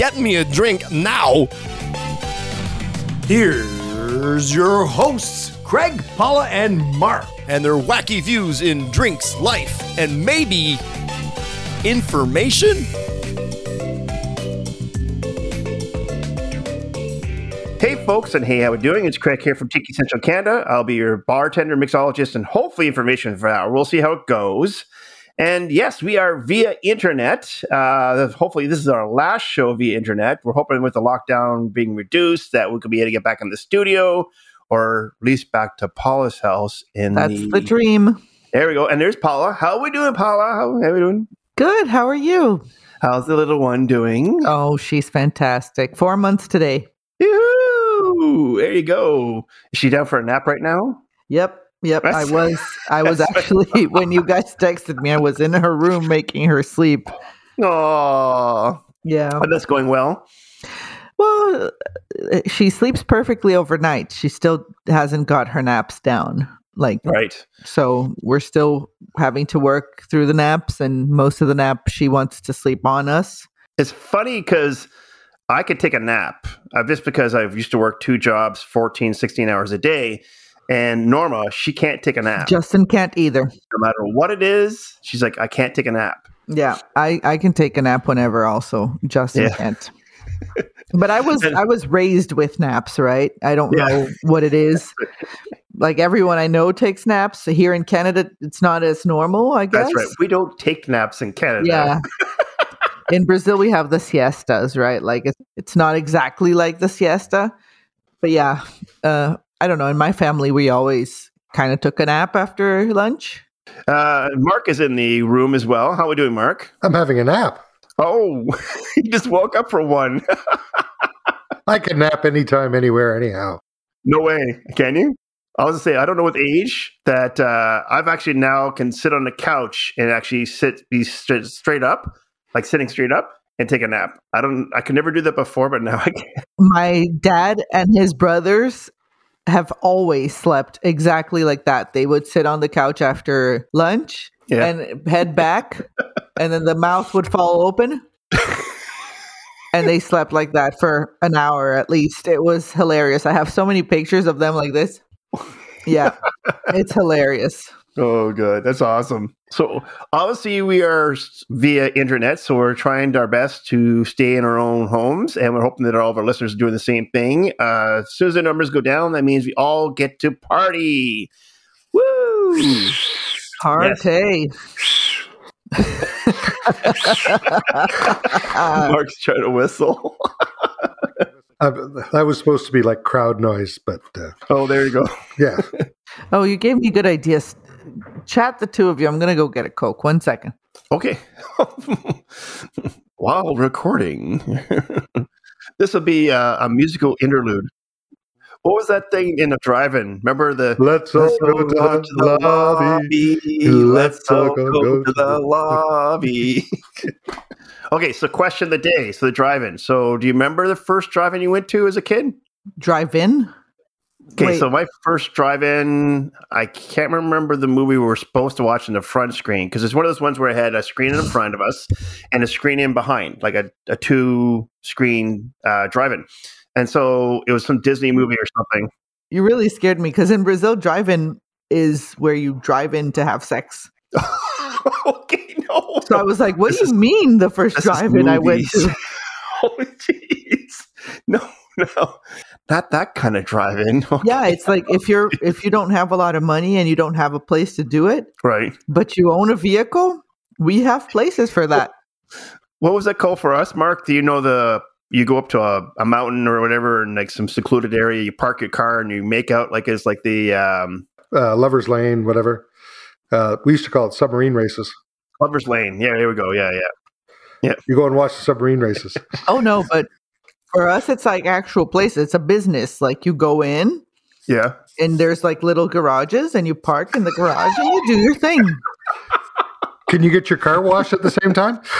get me a drink now. Here's your hosts, Craig, Paula, and Mark, and their wacky views in drinks, life, and maybe information. Hey, folks, and hey, how we doing? It's Craig here from Tiki Central Canada. I'll be your bartender, mixologist, and hopefully information for that. We'll see how it goes. And yes, we are via internet. Uh, hopefully, this is our last show via internet. We're hoping with the lockdown being reduced that we could be able to get back in the studio or at least back to Paula's house. In That's the, the dream. There we go. And there's Paula. How are we doing, Paula? How, how are we doing? Good. How are you? How's the little one doing? Oh, she's fantastic. Four months today. Yoo-hoo! There you go. Is she down for a nap right now? Yep. Yep. I was I was that's what I actually when you guys texted me, I was in her room making her sleep. Oh, Yeah. but that's going well. Well, she sleeps perfectly overnight. She still hasn't got her naps down. Like Right. so we're still having to work through the naps and most of the nap she wants to sleep on us. It's funny because I could take a nap uh, just because I've used to work two jobs, 14, 16 hours a day. And Norma, she can't take a nap. Justin can't either. no matter what it is, she's like, I can't take a nap. Yeah, I I can take a nap whenever. Also, Justin Yeah. can't. But I was And- I was raised with naps, right? I don't Yeah. know what it is. Like everyone I know takes naps. Here in Canada, it's not as normal. I guess. That's right. We don't take naps in Canada. Yeah. in Brazil, we have the siestas, right? Like it's it's not exactly like the siesta, but yeah. Uh, I don't know. In my family, we always kind of took a nap after lunch. Uh, Mark is in the room as well. How are we doing, Mark? I'm having a nap. Oh, he just woke up for one. I can nap anytime, anywhere, anyhow. No way. Can you? I was gonna say I don't know with age that uh, I've actually now can sit on the couch and actually sit be straight, straight up, like sitting straight up and take a nap. I don't. I could never do that before, but now I can. my dad and his brothers have always slept exactly like that. They would sit on the couch after lunch Yeah. and head back, and then the mouth would fall open. and they slept like that for an hour at least. It was hilarious. I have so many pictures of them like this. Yeah, it's hilarious. Oh, good. That's awesome. So obviously we are via internet, so we're trying our best to stay in our own homes, and we're hoping that all of our listeners are doing the same thing. Uh, as soon as the numbers go down, that means we all get to party. Woo! Party. Mark's trying to whistle. I, that was supposed to be like crowd noise, but uh, oh, there you go. yeah. oh, you gave me good ideas. Chat the two of you. I'm gonna go get a coke. One second. Okay. While recording, this will be uh, a musical interlude. What was that thing in the drive-in? Remember the Let's all go to the lobby. Let's all go to the lobby. okay, so question of the day. So the drive-in. So do you remember the first drive-in you went to as a kid? Drive in. Okay, Wait. so my first drive-in, I can't remember the movie we were supposed to watch in the front screen because it's one of those ones where I had a screen in front of us and a screen in behind, like a, a two-screen uh, drive-in. And so it was some Disney movie or something. You really scared me because in Brazil, drive-in is where you drive in to have sex. okay, no. So I was like, "What This do you is- mean the first drive-in I went to?" oh, jeez. No, no, not that kind of drive-in. Yeah, it's like if you're if you don't have a lot of money and you don't have a place to do it, right. but you own a vehicle, we have places for that. What was that called for us, Mark? Do you know the? You go up to a, a mountain or whatever, and like some secluded area. You park your car and you make out like it's like the um, Uh, Lover's Lane, whatever. Uh, we used to call it submarine races. Lover's Lane. Yeah, there we go. Yeah, Yeah, yeah. You go and watch the submarine races. Oh no, but For us, it's like actual place. It's a business. Like you go in Yeah. and there's like little garages and you park in the garage and you do your thing. Can you get your car washed at the same time?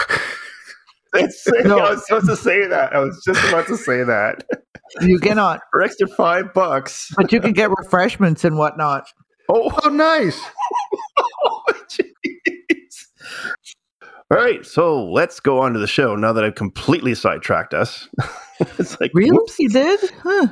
It's, No. I was supposed to say that. I was just about to say that. You cannot, For extra five bucks. but you can get refreshments and whatnot. Oh, Oh, nice. All right, so let's go on to the show now that I've completely sidetracked us. it's like, Really? whoops. You did? Huh.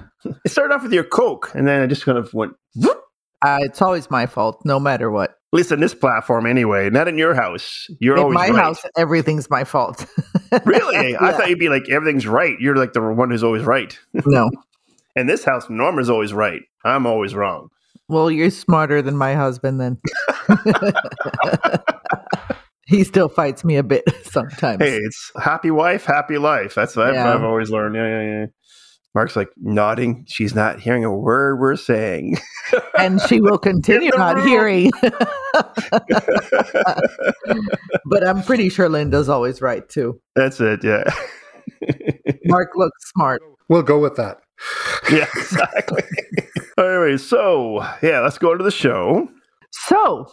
It started off with your Coke, and then I just kind of went, whoop. Uh, it's always my fault, no matter what. at least in this platform anyway, not in your house. You're in always my right. house, everything's my fault. Really? I thought you'd be like, everything's right. You're like the one who's always right. no. In this house, Norma's always right. I'm always wrong. Well, you're smarter than my husband then. he still fights me a bit sometimes. Hey, it's happy wife, happy life. That's what I've, I've always learned. Yeah, yeah, yeah. Mark's like nodding. She's not hearing a word we're saying. And she will continue not room. hearing. but I'm pretty sure Linda's always right too. That's it. Yeah. Mark looks smart. We'll go with that. yeah, exactly. anyway, so yeah, let's go to the show. So,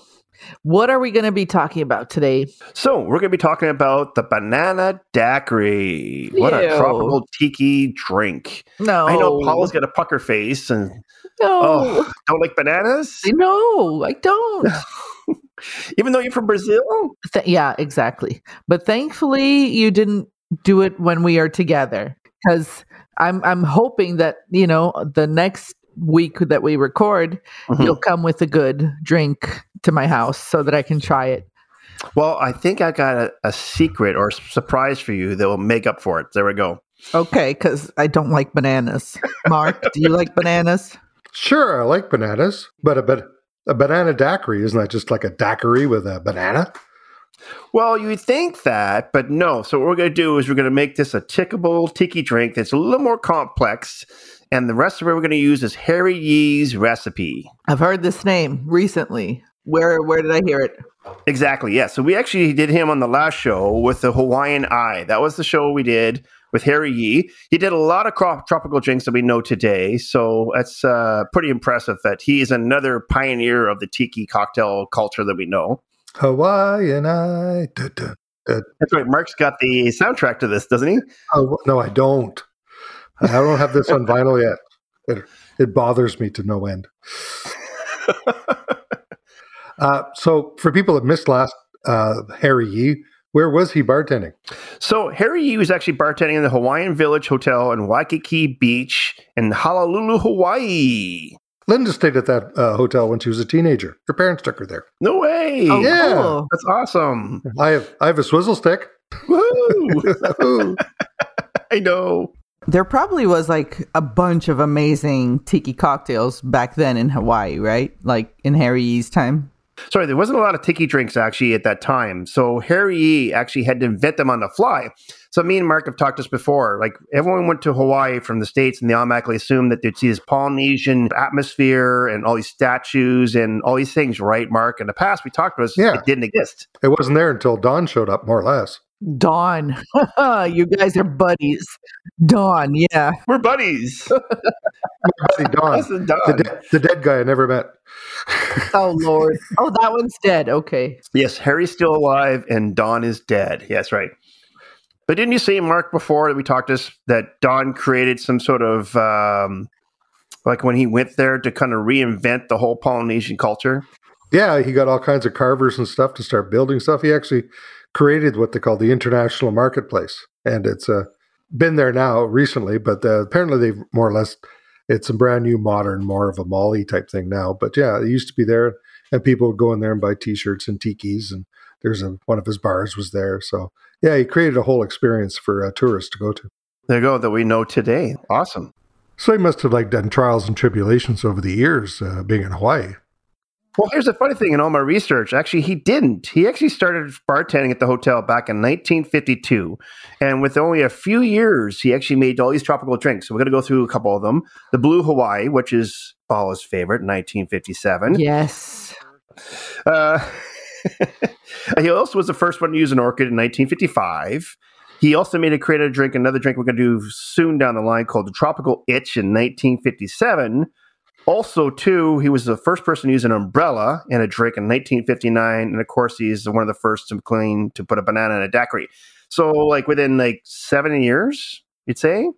what are we going to be talking about today? So we're going to be talking about the banana daiquiri. What a tropical tiki drink. No. I know Paula's got a pucker face and No. oh, don't like bananas, No, I don't. even though you're from Brazil. Th- yeah, exactly. But thankfully, you didn't do it when we are together because I'm I'm hoping that you know the next week that we record, Mhm. you'll come with a good drink to my house so that I can try it. Well, I think I got a, a secret or surprise for you that will make up for it. There we go. Okay, because I don't like bananas. Mark, do you like bananas? Sure, I like bananas, but a, ba- a banana daiquiri isn't that just like a daiquiri with a banana? Well, you would think that, but no. So what we're going to do is we're going to make this a tickable tiki drink that's a little more complex, and the recipe we're going to use is Harry Yee's recipe. I've heard this name recently. Where where did I hear it? Exactly. Yeah. So we actually did him on the last show with the Hawaiian Eye. That was the show we did with Harry Yee. He did a lot of cro- tropical drinks that we know today. So that's uh, pretty impressive that he is another pioneer of the tiki cocktail culture that we know. Hawaiian eye. Duh, duh. That's right. Mark's got the soundtrack to this, doesn't he? Oh, no, I don't. I don't have this on vinyl yet. It, it bothers me to no end. Uh, so, for people that missed last uh, Harry Yee, where was he bartending? So Harry Yee was actually bartending in the Hawaiian Village Hotel in Waikiki Beach in Honolulu, Hawaii. Linda stayed at that uh, hotel when she was a teenager. Her parents took her there. No way. Oh, Yeah. cool. That's awesome. I have I have a swizzle stick. Woo! I know. There probably was like a bunch of amazing tiki cocktails back then in Hawaii, right? Like in Harry Yee's time. Sorry, there wasn't a lot of tiki drinks actually at that time. So Harry Yee actually had to invent them on the fly. So me and Mark have talked this before. Like everyone went to Hawaii from the States and they automatically assumed that they'd see this Polynesian atmosphere and all these statues and all these things, right, Mark? In the past we talked about this, Yeah. it didn't exist. It wasn't there until Don showed up, more or less. Don. you guys are buddies. Don, yeah. We're buddies. Buddy Don, That's the the, de- the dead guy I never met. Oh Lord. Oh, that one's dead. Okay. Yes, Harry's still alive and Don is dead. Yes, right. But didn't you say, Mark, before that we talked this that Don created some sort of um, like when he went there to kind of reinvent the whole Polynesian culture? Yeah, he got all kinds of carvers and stuff to start building stuff. He actually created what they call the international marketplace, and it's uh, been there now recently. But uh, apparently, they've more or less it's a brand new, modern, more of a Molly type thing now. But yeah, it used to be there, and people would go in there and buy T-shirts and tikis, and there's a one of his bars was there. So yeah, he created a whole experience for uh, tourists to go to. There you go, that we know today. Awesome. So he must have like done trials and tribulations over the years uh, being in Hawaii. Well, here's the funny thing in all my research. Actually, he didn't. He actually started bartending at the hotel back in 1952. And with only a few years, he actually made all these tropical drinks. So we're going to go through a couple of them. The Blue Hawaii, which is Paula's favorite, 1957. Yes. Uh, he also was the first one to use an orchid in 1955. He He also made a creative drink, another drink we're going to do soon down the line called the Tropical Itch in 1957. Also, too, he was the first person to use an umbrella in a drink in 1959, and of course, he's one of the first to claim to put a banana in a daiquiri. So, like within like seven years, you'd say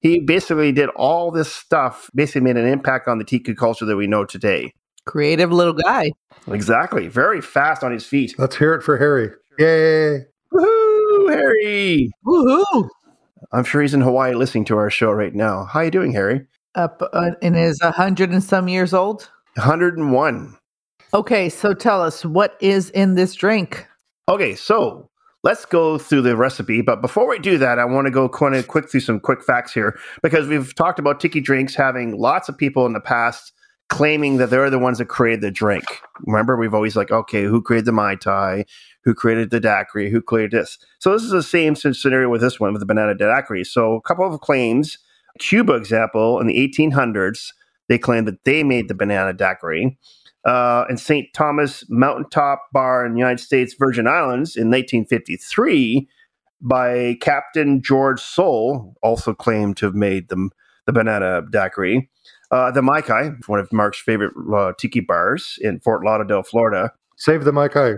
he basically did all this stuff. Basically, made an impact on the tiki culture that we know today. Creative little guy. Exactly, very fast on his feet. Let's hear it for Harry. Yay! Woohoo, Harry! Woohoo! I'm sure he's in Hawaii listening to our show right now. How you doing, Harry? Up uh, in his a hundred and some years old. 101. Okay, so tell us what is in this drink. Okay, so let's go through the recipe. But before we do that, I want to go kind of quick through some quick facts here because we've talked about tiki drinks having lots of people in the past claiming that they're the ones that created the drink. Remember, we've always like, okay, who created the Mai Tai? Who created the daiquiri? Who created this? So this is the same scenario with this one, with the banana daiquiri. So a couple of claims. Cuba example, in the 1800s, they claimed that they made the banana daiquiri. Uh, and St. Thomas Mountaintop Bar in the United States Virgin Islands in 1953 by Captain George Soule, also claimed to have made the, the banana daiquiri. Uh, the Maikai, one of Mark's favorite uh, tiki bars in Fort Lauderdale, Florida. Save the Maikai.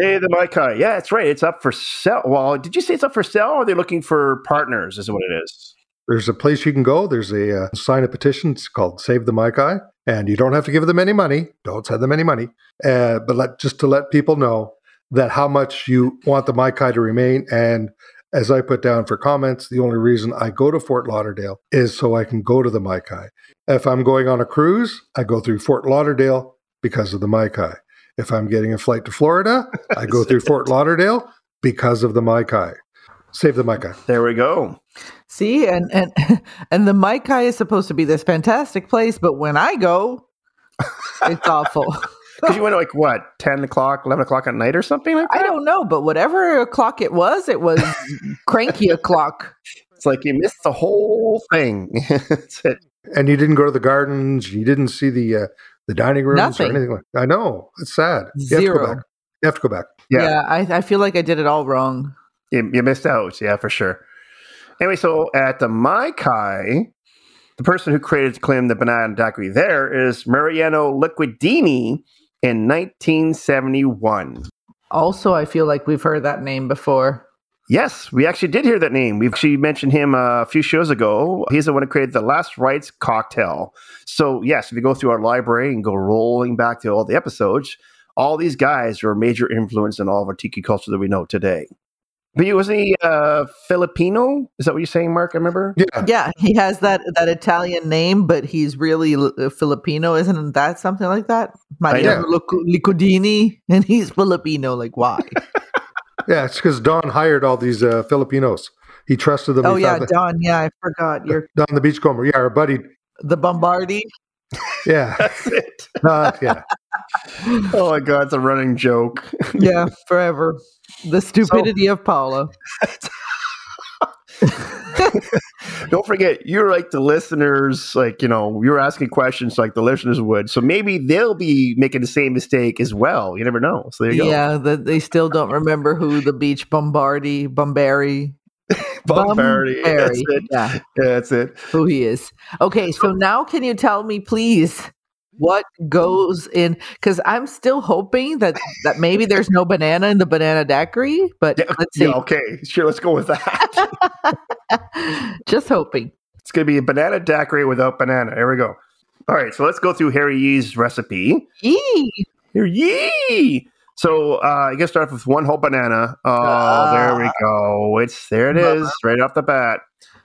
Say the Maikai. Yeah, that's right. It's up for sale. Well, did you say it's up for sale or are they looking for partners, is what it is? There's a place you can go. There's a uh, sign a petition. It's called Save the Maikai. And you don't have to give them any money. Don't send them any money. Uh, but let, just to let people know that how much you want the Maikai to remain. And as I put down for comments, the only reason I go to Fort Lauderdale is so I can go to the Maikai. If I'm going on a cruise, I go through Fort Lauderdale because of the Maikai. If I'm getting a flight to Florida, I go through Fort Lauderdale because of the Maikai. Save the Maikai. There we go. See, and and and the Maikai is supposed to be this fantastic place, but when I go, it's awful. Because you went at like what, 10 o'clock, 11 o'clock at night or something like that? I don't know, but whatever o'clock it was, it was cranky o'clock. It's like you missed the whole thing. That's it. And you didn't go to the gardens. You didn't see the uh, the dining rooms Nothing. or anything like. I know it's sad. You have to go Zero. back. You have to go back. Yeah. Yeah, I, I feel like I did it all wrong. You, you missed out. Yeah, for sure. Anyway, so at the Maikai, the person who created the claim the banana daiquiri there is Mariano Liquidini in 1971. Also, I feel like we've heard that name before. Yes, we actually did hear that name. We've actually mentioned him uh, a few shows ago. He's the one who created the Last Rites cocktail. So, yes, if you go through our library and go rolling back to all the episodes, all these guys are a major influence in all of our tiki culture that we know today. But he wasn't he uh, Filipino? Is that what you're saying, Mark? I remember. Yeah. Yeah, he has that that Italian name, but he's really uh, Filipino, isn't that something like that? Mariano Lic- Licudini, and he's Filipino. Like why? Yeah, it's because Don hired all these uh, Filipinos. He trusted them. oh He yeah, thought that- Don. Yeah, I forgot. You're Don the Beachcomber. Yeah, our buddy. the Bombardi. Yeah, That's it. uh, yeah. Oh my God, it's a running joke. Yeah, forever. The stupidity of Paula. Don't forget, you're like the listeners, like, you know, you're asking questions like the listeners would. So maybe they'll be making the same mistake as well. You never know. So there you go. Yeah, that they still don't remember who the beach Bombardi, Bombari, Bumbardi. That's it. Yeah, Yeah, that's it. who he is. Okay, so now can you tell me, please, what goes in? Because I'm still hoping that that maybe there's no banana in the banana daiquiri, but Yeah, let's see. Yeah, okay. Sure, let's go with that. Just hoping. it's going to be a banana daiquiri without banana. Here we go. All right, so let's go through Harry Yee's recipe. Yee. Here, yee! So uh, got to start off with one whole banana. Oh, there we go. It's there. It is right off the bat.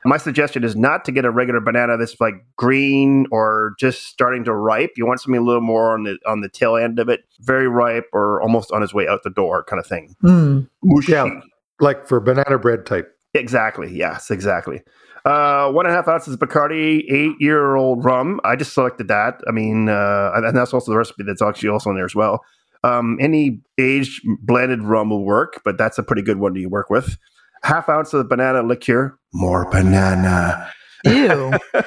My suggestion is not to get a regular banana that's like green or just starting to ripe. You want something a little more on the on the tail end of it, very ripe or almost on its way out the door, kind of thing. Hmm. Mushy. Yeah. Like for banana bread type. Exactly. Yes, exactly. Uh, one and a half ounces of Bacardi, eight year old rum. I just selected that. I mean, uh, and that's also the recipe that's actually also in there as well. Um, any aged blended rum will work, but that's a pretty good one to work with. Half ounce of banana liqueur. More banana. Ew.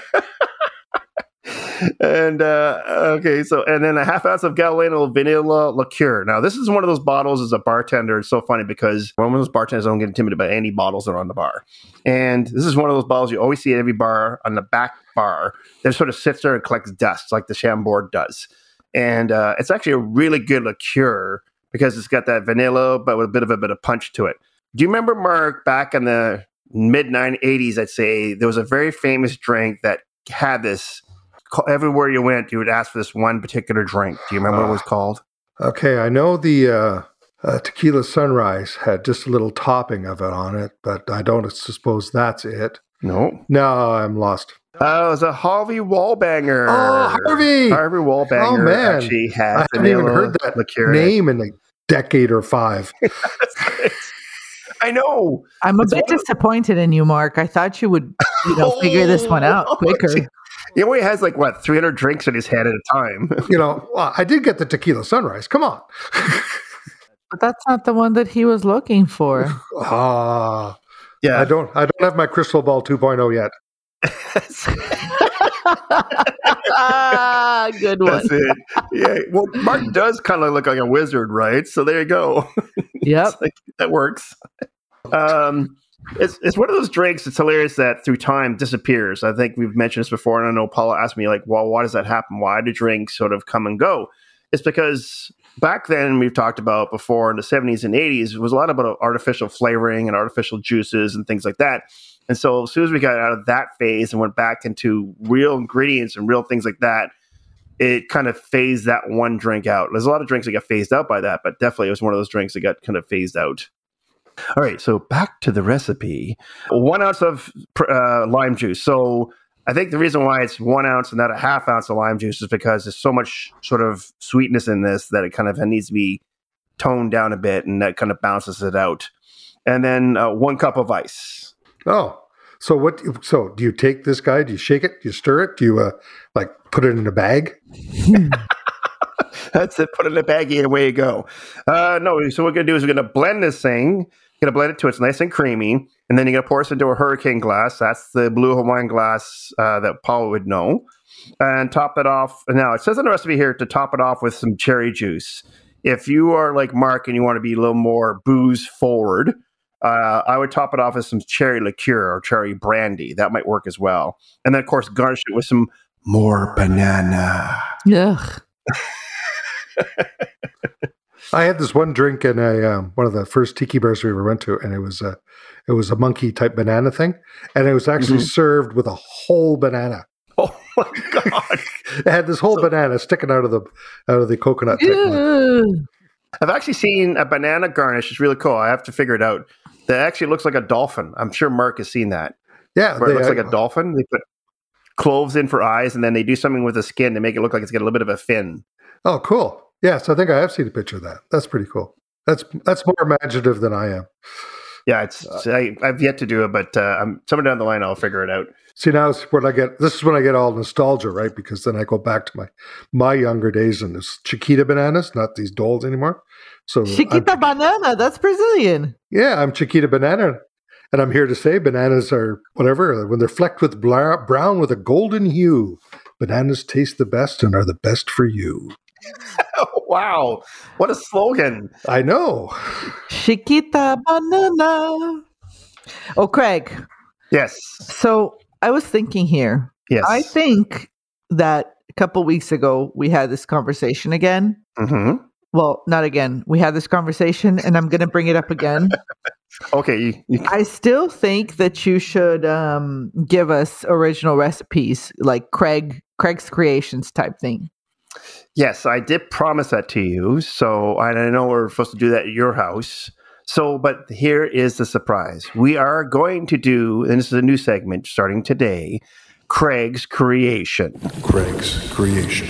and uh, okay, so and then a half ounce of Galliano vanilla liqueur. Now, this is one of those bottles as a bartender. It's so funny because one of those bartenders don't get intimidated by any bottles that are on the bar. And this is one of those bottles you always see at every bar on the back bar that sort of sits there and collects dust like the Chambord does. And uh, it's actually a really good liqueur because it's got that vanilla, but with a bit of a bit of punch to it. Do you remember, Mark, back in the mid 80s, I'd say, there was a very famous drink that had this. Everywhere you went, you would ask for this one particular drink. Do you remember what it was called? Okay, I know the uh, uh, tequila sunrise had just a little topping of it on it, but I don't suppose that's it. No. No, I'm lost. Oh, it was a Harvey Wallbanger. Oh, Harvey! Harvey Wallbanger Oh, man. actually had I haven't even heard that liqueur name in a decade or five. I know. I'm a It's bit one of- disappointed in you, Mark. I thought you would, you know, figure this one out Oh, quicker. gee. He only has like what 300 drinks in his head at a time. you know, well, I did get the tequila sunrise. Come on. But that's not the one that he was looking for. Ah, Yeah, I don't. I don't have my crystal ball 2.0 yet. ah, good one. that's it. Yeah, well, Mark does kind of look like a wizard, right? So there you go. Yep. Like, that works. Um, it's it's one of those drinks. It's hilarious that through time disappears. I think we've mentioned this before, and I know Paula asked me like, "Well, why does that happen? Why do drinks sort of come and go?" It's because back then we've talked about before in the seventies and eighties, it was a lot about artificial flavoring and artificial juices and things like that. And so as soon as we got out of that phase and went back into real ingredients and real things like that, it kind of phased that one drink out. There's a lot of drinks that got phased out by that, but definitely it was one of those drinks that got kind of phased out. All right, so back to the recipe. One ounce of uh, lime juice. So I think the reason why it's one ounce and not a half ounce of lime juice is because there's so much sort of sweetness in this that it kind of needs to be toned down a bit, and that kind of balances it out. And then uh, one cup of ice. Oh, so what? So do you take this guy? Do you shake it? Do you stir it? Do you uh, like put it in a bag? That's it. Put it in a baggie and away you go. Uh, no, so what we're gonna do is we're gonna blend this thing. Gonna blend it till it's nice and creamy, and then you're gonna pour this into a hurricane glass. That's the blue Hawaiian glass uh, that Paul would know, and top it off. Now it says in the recipe here to top it off with some cherry juice. If you are like Mark and you want to be a little more booze forward, uh, I would top it off with some cherry liqueur or cherry brandy. That might work as well. And then of course garnish it with some more banana. Ugh. I had this one drink in a um, one of the first tiki bars we ever went to, and it was a it was a monkey type banana thing, and it was actually Mhm. served with a whole banana. Oh my god! It had this whole banana sticking out of the out of the coconut. I've actually seen a banana garnish. It's really cool. I have to figure it out. That actually looks like a dolphin. I'm sure Mark has seen that. Yeah, Where it they- looks like a dolphin. They put cloves in for eyes, and then they do something with the skin to make it look like it's got a little bit of a fin. Oh, cool. Yes, I think I have seen a picture of that. That's pretty cool. That's that's more imaginative than I am. Yeah, it's. I, I've yet to do it, but uh, I'm somewhere down the line. I'll figure it out. See, now is when I get this is when I get all nostalgia, right? Because then I go back to my my younger days and it's Chiquita bananas, not these dolls anymore. So I'm- Chiquita banana. That's Brazilian. yeah, I'm Chiquita banana, and I'm here to say bananas are whatever when they're flecked with brown with a golden hue. Bananas taste the best and are the best for you. Oh, wow, what a slogan! I know. Chiquita banana. Oh, Craig. Yes, So I was thinking here. yes. I think that a couple weeks ago we had this conversation again. hmm Well, not again. We had this conversation, and I'm going to bring it up again. Okay, you, you, I still think that you should um, give us original recipes, like Craig Craig's Creations type thing. Yes, I did promise that to you. So I I know we're supposed to do that at your house. So, but here is the surprise. We are going to do, and this is a new segment starting today Craig's Creation. Craig's creation.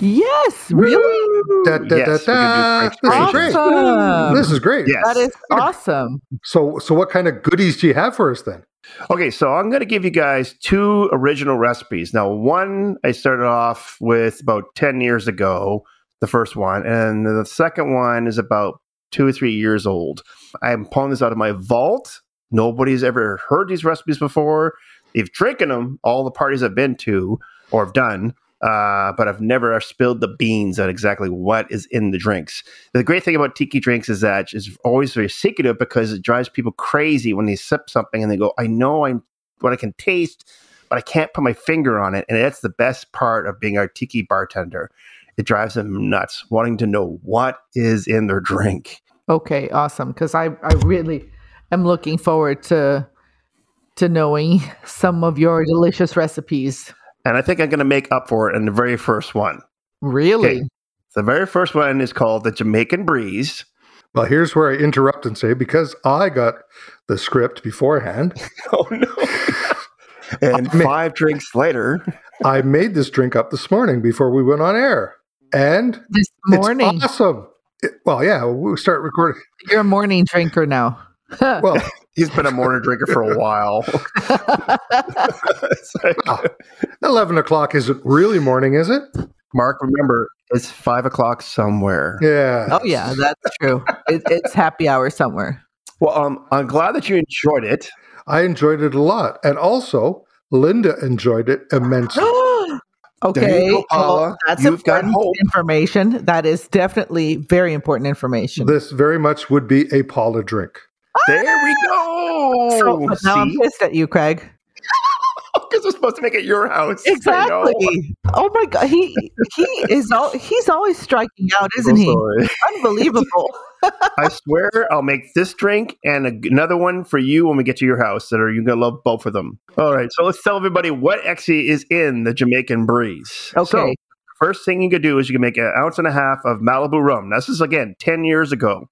Yes, really? Da, da, Yes, da, da. gonna do Craig's This is great. Awesome. This is great. Yes. That is awesome. So, so what kind of goodies do you have for us then? Okay, so I'm going to give you guys two original recipes. Now, one I started off with about 10 years ago, the first one, and the second one is about two or three years old. I'm pulling this out of my vault. Nobody's ever heard these recipes before. They've drinking them all the parties I've been to or have done, uh, but I've never spilled the beans on exactly what is in the drinks. The great thing about tiki drinks is that it's always very secretive because it drives people crazy when they sip something and they go, "I know I'm what I can taste." But I can't put my finger on it, and that's the best part of being our tiki bartender. It drives them nuts, wanting to know what is in their drink. Okay, awesome. Because I, I really am looking forward to to knowing some of your delicious recipes. And I think I'm going to make up for it in the very first one. Really? Okay. The very first one is called the Jamaican Breeze. Well, here's where I interrupt and say because I got the script beforehand. Oh no! and I mean- five drinks later, I made this drink up this morning before we went on air, and This morning, it's awesome. It- well, yeah, we'll start recording. you're a morning drinker now. Well, he's been a morning drinker for a while. Like- eleven o'clock isn't really morning, is it? Mark, remember, it's five o'clock somewhere. Yeah. oh yeah, that's true. It, it's happy hour somewhere. Well, um, I'm glad that you enjoyed it. I enjoyed it a lot, and also Linda enjoyed it immensely. okay, go, Paula. well, that's You've important hope. information. That is definitely very important information. This very much would be a Paula drink. There we go. so, now I'm pissed at you, Craig. Because we're supposed to make it your house. Exactly. Oh my god, he he is all he's always striking out, isn't he? Unbelievable. I swear I'll make this drink and a, another one for you when we get to your house that are you're gonna love both of them. All right, so let's tell everybody what actually is in the Jamaican breeze. Okay. So first thing you can do is you can make an ounce and a half of Malibu rum. Now, this is again 10 years ago.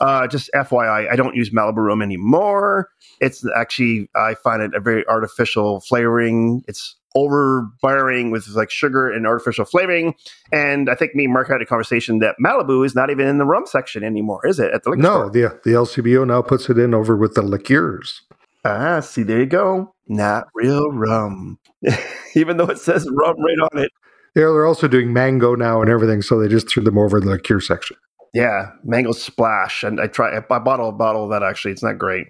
Uh, just FYI, I don't use Malibu rum anymore. It's actually I find it a very artificial flavoring. It's overbearing with like sugar and artificial flavoring. And I think me and Mark had a conversation that Malibu is not even in the rum section anymore, is it? At the liquor No, store? the the LCBO now puts it in over with the liqueurs. Ah, see, there you go. Not real rum. even though it says rum right on it. Yeah, they're also doing mango now and everything, so they just threw them over in the liqueur section. Yeah, mango splash. And I try. I bought a bottle of that. Actually, it's not great.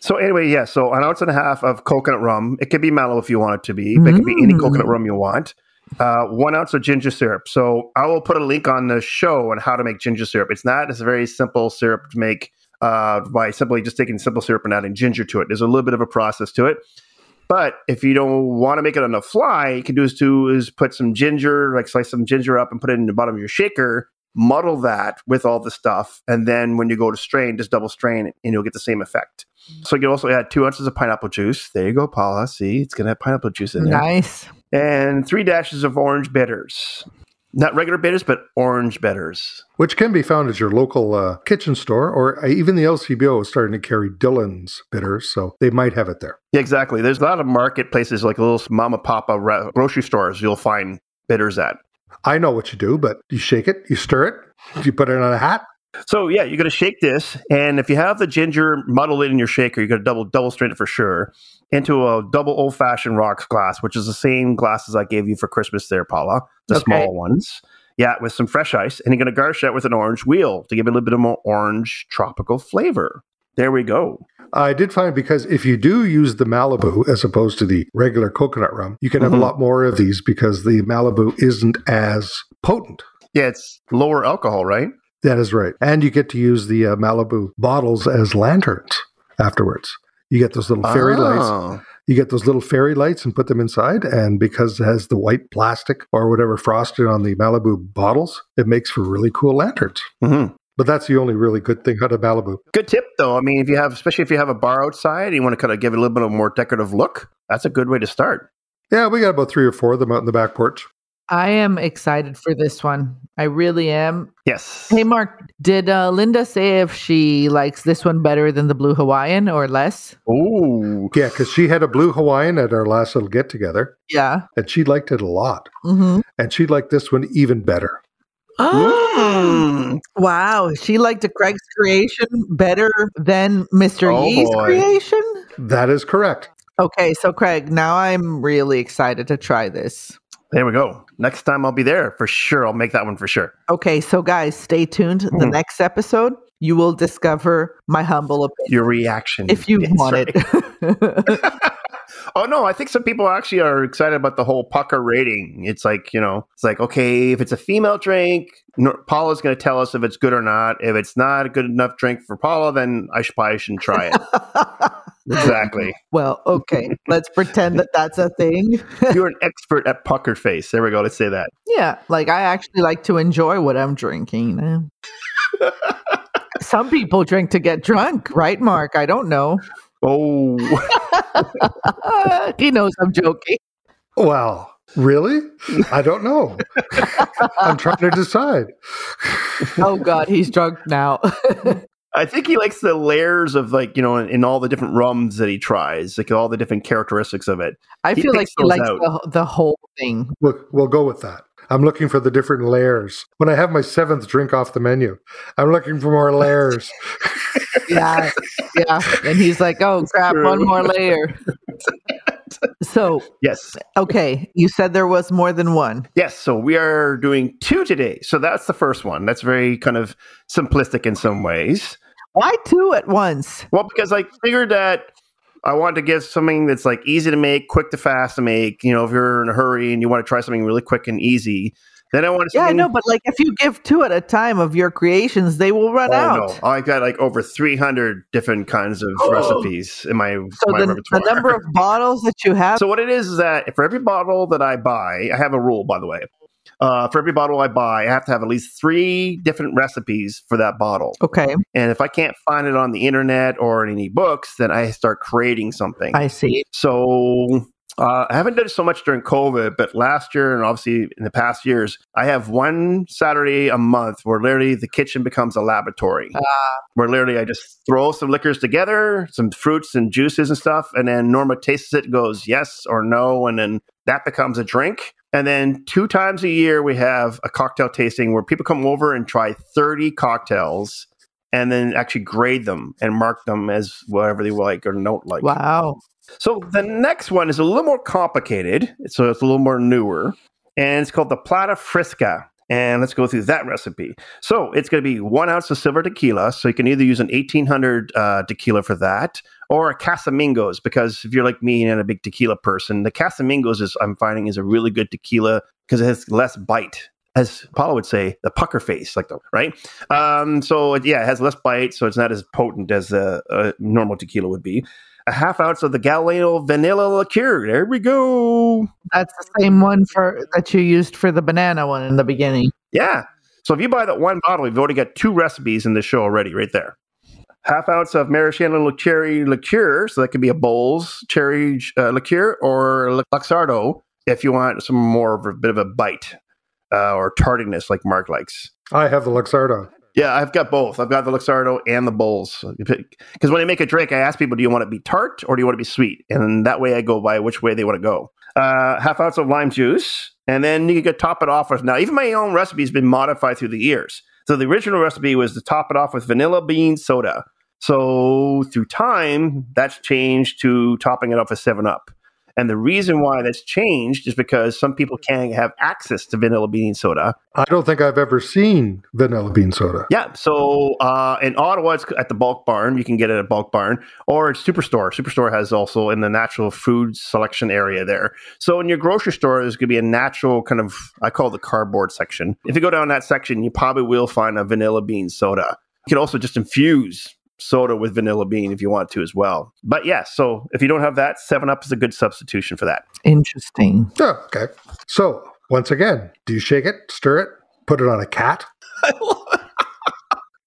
So anyway, yeah. So an ounce and a half of coconut rum. It could be mellow if you want it to be. But it could be any Mm. coconut rum you want. Uh, one ounce of ginger syrup. So I will put a link on the show on how to make ginger syrup. It's not. It's a very simple syrup to make uh, by simply just taking simple syrup and adding ginger to it. There's a little bit of a process to it. But if you don't want to make it on the fly, you can do is to is put some ginger, like slice some ginger up and put it in the bottom of your shaker, muddle that with all the stuff, and then when you go to strain, just double strain and you'll get the same effect. So you can also add two ounces of pineapple juice. There you go, Paula. See, it's gonna have pineapple juice in there, nice. and three dashes of orange bitters. Not regular bitters, but orange bitters. which can be found at your local uh, kitchen store, or uh, even the LCBO is starting to carry Dillon's bitters, so they might have it there. Yeah, exactly. There's a lot of marketplaces like little mama papa ra- grocery stores you'll find bitters at. I know what you do, but you shake it, you stir it, you put it on a hat. So yeah, you're gonna shake this, and if you have the ginger muddled it in your shaker, you're gonna double double strain it for sure into a double old fashioned rocks glass, which is the same glasses I gave you for Christmas there, Paula, the Okay. small ones. Yeah, with some fresh ice, and you're gonna garnish that with an orange wheel to give it a little bit of more orange tropical flavor. There we go. I did find because if you do use the Malibu as opposed to the regular coconut rum, you can have Mhm. a lot more of these because the Malibu isn't as potent. Yeah, it's lower alcohol, right? That is right. And you get to use the uh, Malibu bottles as lanterns afterwards. You get those little fairy lights. Oh. You get those little fairy lights and put them inside. And because it has the white plastic or whatever frosted on the Malibu bottles, it makes for really cool lanterns. Mhm. But that's the only really good thing out of Malibu. Good tip, though. I mean, if you have, especially if you have a bar outside, and you want to kind of give it a little bit of a more decorative look. That's a good way to start. Yeah, we got about three or four of them out in the back porch. I am excited for this one. I really am. Yes. Hey, Mark, did uh, Linda say if she likes this one better than the Blue Hawaiian or less? Ooh. Yeah, because she had a blue Hawaiian at our last little get together, Yeah. and she liked it a lot. Mm-hmm. And she liked this one even better. Mm. wow. She liked a Craig's creation better than Mr. Oh, Yee's boy. creation? That is correct. Okay, so Craig, now I'm really excited to try this. There we go. Next time I'll be there for sure. I'll make that one for sure. Okay, so guys, stay tuned. The Mhm. next episode, you will discover my humble opinion. Your reaction. If you Yes, want right. it. Oh no, I think some people actually are excited about the whole pucker rating. It's like you know, it's like okay, if it's a female drink, Paula's going to tell us if it's good or not. If it's not a good enough drink for Paula, then I should, probably shouldn't try it. exactly. well, okay. Let's pretend that that's a thing. You're an expert at pucker face. There we go. Let's say that. Yeah, like I actually like to enjoy what I'm drinking. Some people drink to get drunk, right, Mark? I don't know. Oh, he knows I'm joking. Well, really? I don't know. I'm trying to decide. Oh God, he's drunk now. I think he likes the layers of like you know in, in all the different rums that he tries, like all the different characteristics of it. I He feel like picks he likes out. the, the whole thing. We'll, we'll go with that. I'm looking for the different layers. When I have my seventh drink off the menu, I'm looking for more layers. Yeah, yeah. And he's like, "Oh crap, true. one more layer." So, Yes, okay, you said there was more than one. yes. So we are doing two today. So that's the first one. That's very kind of simplistic in some ways. Why two at once? Well, because I figured that I wanted to get something that's like easy to make, quick to fast to make. You know, if you're in a hurry and you want to try something really quick and easy, then I want to. Yeah, I know, but like if you give two at a time of your creations, they will run Oh, out. no. I got like over 300 different kinds of recipes in my, So my the, the number of bottles that you have. So what it is is that for every bottle that I buy, I have a rule, by the way. Uh, for every bottle I buy, I have to have at least three different recipes for that bottle. okay, And if I can't find it on the internet or in any books, then I start creating something. I see. So uh, I haven't done it so much during COVID, but last year and obviously in the past years, I have one Saturday a month where literally the kitchen becomes a laboratory. Where literally I just throw some liquors together, some fruits and juices and stuff, and then Norma tastes it, goes yes or no, and then that becomes a drink. And then two times a year, we have a cocktail tasting where people come over and try 30 cocktails and then actually grade them and mark them as whatever they like or note like. Wow. So the next one is a little more complicated. So it's a little more newer. And it's called the Plata Frisca. And let's go through that recipe. So it's going to be one ounce of silver tequila. So you can either use an 1800 uh, tequila for that or a Casamigos, because if you're like me and a big tequila person, the Casamigos is, I'm finding, is a really good tequila because it has less bite. As Paula would say, the pucker face, like the right. Um, so yeah, it has less bite, so it's not as potent as a, a normal tequila would be a half ounce of the Galliano vanilla liqueur. There we go. That's the same one for that you used for the banana one in the beginning. Yeah. So if you buy that one bottle, you've already got two recipes in the show already, right there. Half ounce of maraschino cherry liqueur, so that could be a Bols cherry uh, liqueur or Luxardo if you want some more of a bit of a bite uh, or tardiness like Mark likes. I have the Luxardo. Yeah, I've got both. I've got the Luxardo and the Bols. Because when I make a drink, I ask people, do you want it to be tart or do you want it to be sweet? And that way I go by which way they want to go. Uh, half ounce of lime juice. And then you could top it off with, now even my own recipe has been modified through the years. So the original recipe was to top it off with vanilla bean soda. So through time, that's changed to topping it off with 7 Up. And the reason why that's changed is because some people can't have access to vanilla bean soda. I don't think I've ever seen vanilla bean soda. Yeah. So uh, in Ottawa, it's at the bulk barn. You can get it at bulk barn or it's Superstore. Superstore has also in the natural food selection area there. So in your grocery store, there's going to be a natural kind of, I call it the cardboard section. If you go down that section, you probably will find a vanilla bean soda. You can also just infuse soda with vanilla bean if you want to as well. But yeah, so if you don't have that, 7 Up is a good substitution for that. Interesting. Oh, okay. So, once again, do you shake it, stir it, put it on a cat?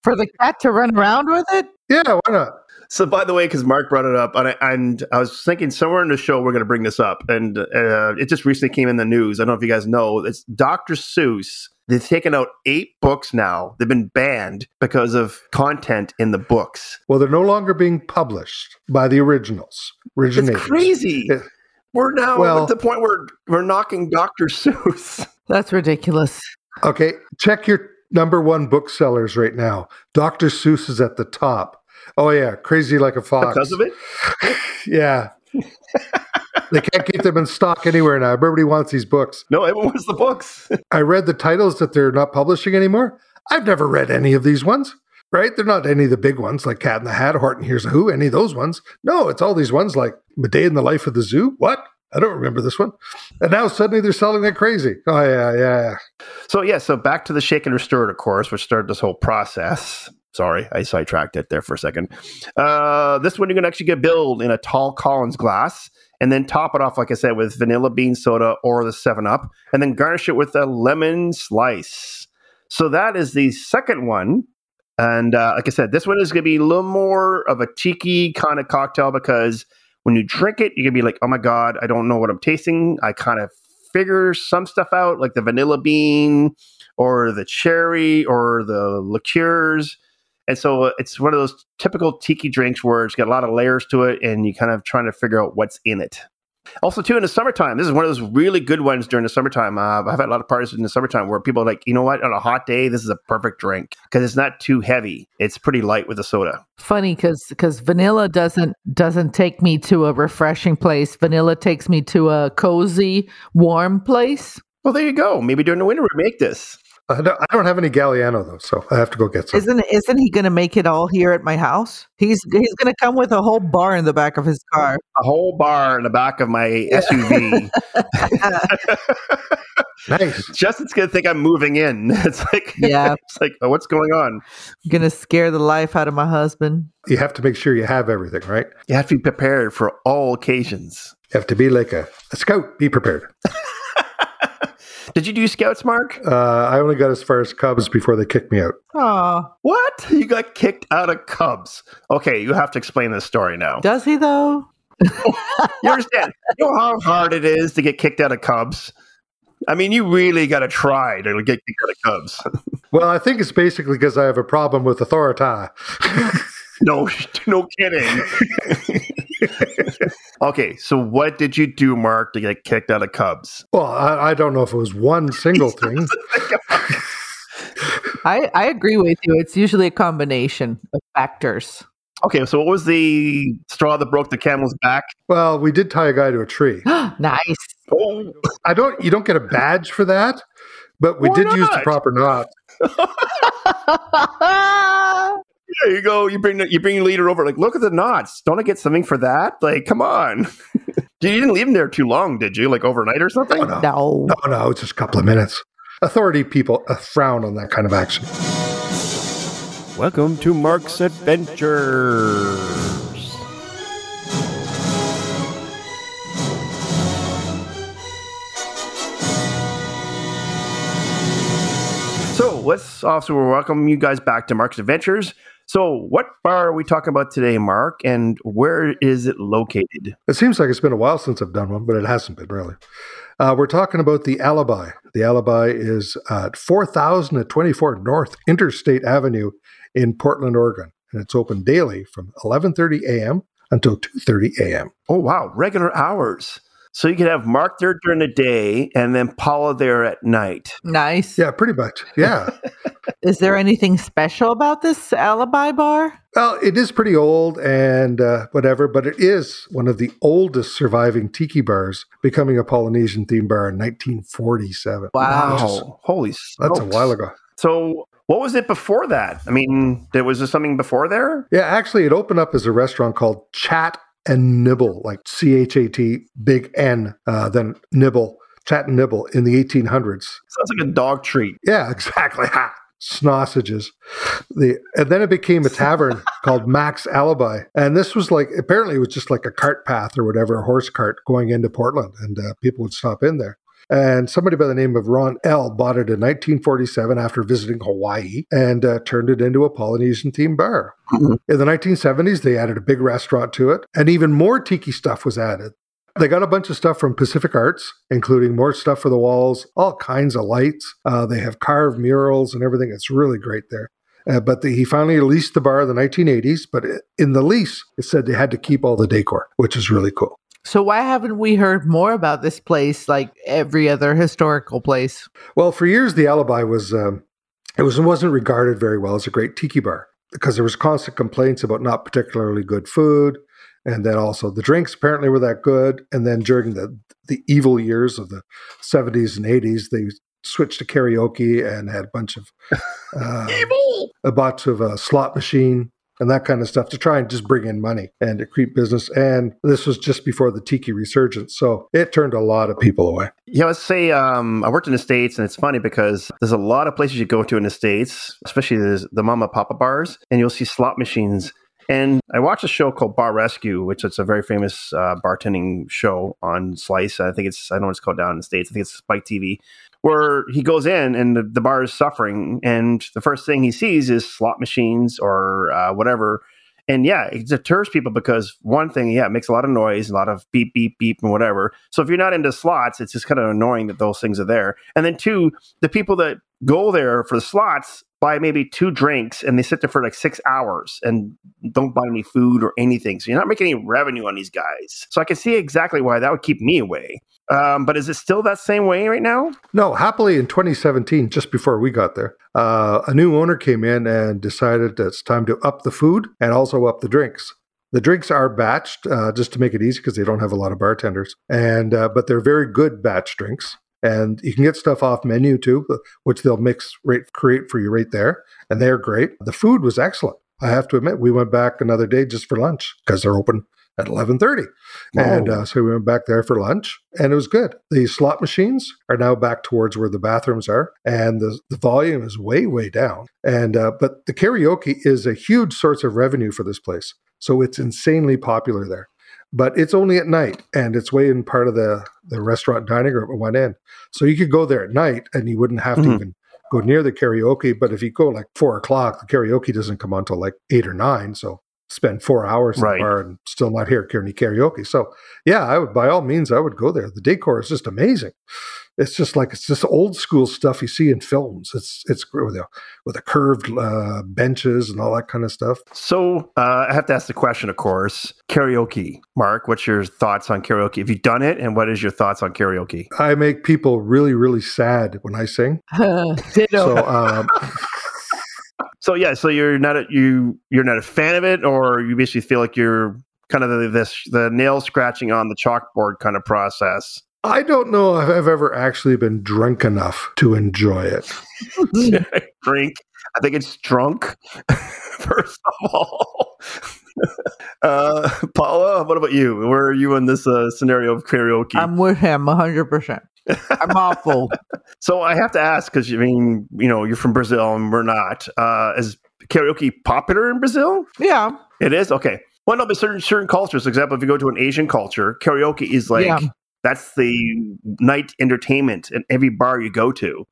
For the cat to run around with it? Yeah, why not? So, by the way, because Mark brought it up, and I, and I was thinking somewhere in the show we're going to bring this up, and uh, it just recently came in the news. I don't know if you guys know. It's Dr. Seuss. They've taken out eight books now. They've been banned because of content in the books. Well, they're no longer being published by the originals. It's crazy. Yeah. We're now Well- at the point where we're knocking Dr. Seuss. That's ridiculous. Okay, check your number one booksellers right now. Dr. Seuss is at the top. Oh yeah, crazy like a fox. Because of it? Yeah. They can't keep them in stock anywhere now. Everybody wants these books. No, everyone wants the books. I read the titles that they're not publishing anymore. I've never read any of these ones. right? They're not any of the big ones like Cat in the Hat, Horton Hears a Who, any of those ones. No, it's all these ones like A Day in the Life of the Zoo. What? I don't remember this one. And now suddenly they're selling like crazy. Oh, yeah, yeah. So, yeah, so back to the Shake and Restored, of course, which started this whole process. Sorry, I sidetracked it there for a second. Uh, this one you're going to actually get billed in a tall Collins glass and then top it off, like I said, with vanilla bean soda or the 7 Up, and then garnish it with a lemon slice. So that is the second one. And uh, like I said, this one is going to be a little more of a cheeky kind of cocktail because when you drink it, you're going to be like, oh my God, I don't know what I'm tasting. I kind of figure some stuff out, like the vanilla bean or the cherry or the liqueurs. And so it's one of those typical tiki drinks where it's got a lot of layers to it and you kind of trying to figure out what's in it. Also, too, in the summertime, this is one of those really good ones during the summertime. Uh, I've had a lot of parties in the summertime where people are like, you know what, on a hot day, this is a perfect drink because it's not too heavy. It's pretty light with the soda. Funny because because vanilla doesn't doesn't take me to a refreshing place. Vanilla takes me to a cozy, warm place. Well, there you go. Maybe during the winter we make this. I don't, I don't have any Galliano though, so I have to go get some. Isn't isn't he going to make it all here at my house? He's he's going to come with a whole bar in the back of his car. A whole bar in the back of my SUV. nice. Justin's going to think I'm moving in. It's like, Yeah. it's like, oh, what's going on? I'm going to scare the life out of my husband. You have to make sure you have everything, right? You have to be prepared for all occasions. You have to be like a, a scout. Be prepared. Did you do scouts, Mark? Uh, I only got as far as Cubs before they kicked me out. Aw, What? You got kicked out of Cubs. Okay, you have to explain this story now. does he though? You understand? you know how hard it is to get kicked out of Cubs? I mean, you really got to try to get kicked out of Cubs. Well, I think it's basically because I have a problem with authority. no, no kidding. okay, so what did you do, Mark, to get kicked out of Cubs? Well, I, I don't know if it was one single thing. I I agree with you. It's usually a combination of factors. Okay, so what was the straw that broke the camel's back? Well, we did tie a guy to a tree. nice. Oh, I don't. You don't get a badge for that, but we Why did use the proper knot. there you go. You bring you bring your leader over. Like, look at the knots. Don't I get something for that? Like, come on. you didn't leave him there too long, did you? Like overnight or something? Oh, no. no. No, no, it's just a couple of minutes. Authority people uh, frown on that kind of action. Welcome to Mark's Adventures. So let's also welcome you guys back to Mark's Adventures. So, what bar are we talking about today, Mark, and where is it located? It seems like it's been a while since I've done one, but it hasn't been really. Uh, we're talking about the Alibi. The Alibi is at 4024 North Interstate Avenue in Portland, Oregon, and it's open daily from 11:30 a.m. until 2:30 a.m. Oh, wow, regular hours. So you can have Mark there during the day and then Paula there at night. Nice. Yeah, pretty much. Yeah. Is there anything special about this alibi bar? well, it is pretty old and uh, whatever, but it is one of the oldest surviving tiki bars, becoming a Polynesian themed bar in 1947. Wow. Which is- Holy That's a while ago. So, what was it before that? I mean, there was there something before there? Yeah, actually, it opened up as a restaurant called Chat and Nibble, like C H A T, big N, uh, then Nibble, Chat and Nibble in the 1800s. Sounds like a dog treat. Yeah, exactly. Ha! Snossages. The, and then it became a tavern called Max Alibi. And this was like, apparently, it was just like a cart path or whatever, a horse cart going into Portland, and uh, people would stop in there. And somebody by the name of Ron L bought it in 1947 after visiting Hawaii and uh, turned it into a Polynesian themed bar. Mhm. In the 1970s, they added a big restaurant to it, and even more tiki stuff was added. They got a bunch of stuff from Pacific Arts, including more stuff for the walls, all kinds of lights. Uh, they have carved murals and everything. It's really great there. Uh, but the, he finally leased the bar in the 1980s. But in the lease, it said they had to keep all the decor, which is really cool. So why haven't we heard more about this place like every other historical place? Well, for years, the Alibi was um, it was wasn't regarded very well as a great tiki bar because there was constant complaints about not particularly good food, and then also the drinks apparently were that good. And then during the the evil years of the 70s and 80s, they switched to karaoke and had a bunch of uh, a bunch of uh, slot machine and that kind of stuff to try and just bring in money and to creep business. And this was just before the tiki resurgence, so it turned a lot of people away. Yeah, let's say um, I worked in the states, and it's funny because there's a lot of places you go to in the states, especially the, mama papa bars, and you'll see slot machines. And I watched a show called Bar Rescue, which is a very famous uh, bartending show on Slice. I think it's I don't know what it's called down in the states. I think it's Spike TV, where he goes in and the, the bar is suffering, and the first thing he sees is slot machines or uh, whatever. And yeah, it deters people because one thing, yeah, it makes a lot of noise, a lot of beep, beep, beep, and whatever. So if you're not into slots, it's just kind of annoying that those things are there. And then two, the people that go there for the slots buy maybe two drinks and they sit there for like six hours and don't buy any food or anything. So you're not making any revenue on these guys. So I can see exactly why that would keep me away. Um, but is it still that same way right now? No, happily in 2017, just before we got there, uh, a new owner came in and decided that it's time to up the food and also up the drinks. The drinks are batched uh, just to make it easy because they don't have a lot of bartenders, and uh, but they're very good batch drinks. And you can get stuff off menu too, which they'll mix right create for you right there, and they're great. The food was excellent. I have to admit, we went back another day just for lunch because they're open at 11.30 and uh, so we went back there for lunch and it was good. The slot machines are now back towards where the bathrooms are and the, the volume is way way down. And uh, but the karaoke is a huge source of revenue for this place so it's insanely popular there but it's only at night and it's way in part of the, the restaurant dining room it went in so you could go there at night and you wouldn't have Mhm. to even go near the karaoke but if you go like four o'clock the karaoke doesn't come on till like eight or nine so spend four hours in the bar and still not hear any karaoke. So yeah i would by all means i would go there. The decor is just amazing it's just like it's just old school stuff you see in films it's it's with a with a curved uh, benches and all that kind of stuff So uh, I have to ask the question, of course. Karaoke, Mark. What's your thoughts on karaoke? Have you done it, and what is your thoughts on karaoke? i make people really really sad when i sing Ditto. so um, So yeah, so you're not a, you you're not a fan of it, or you basically feel like you're kind of the, this the nail scratching on the chalkboard kind of process. I don't know if I've ever actually been drunk enough to enjoy it. Drink. I think it's drunk. First of all, uh, Paula, what about you? Where are you in this uh, scenario of karaoke? I'm with him 100%. I'm awful. So I have to ask because you mean you know you're from Brazil and we're not. Uh, is karaoke popular in Brazil? Yeah. It is okay. Well, no, but certain certain cultures. For example, if you go to an Asian culture, karaoke is like Yeah. That's the night entertainment in every bar you go to.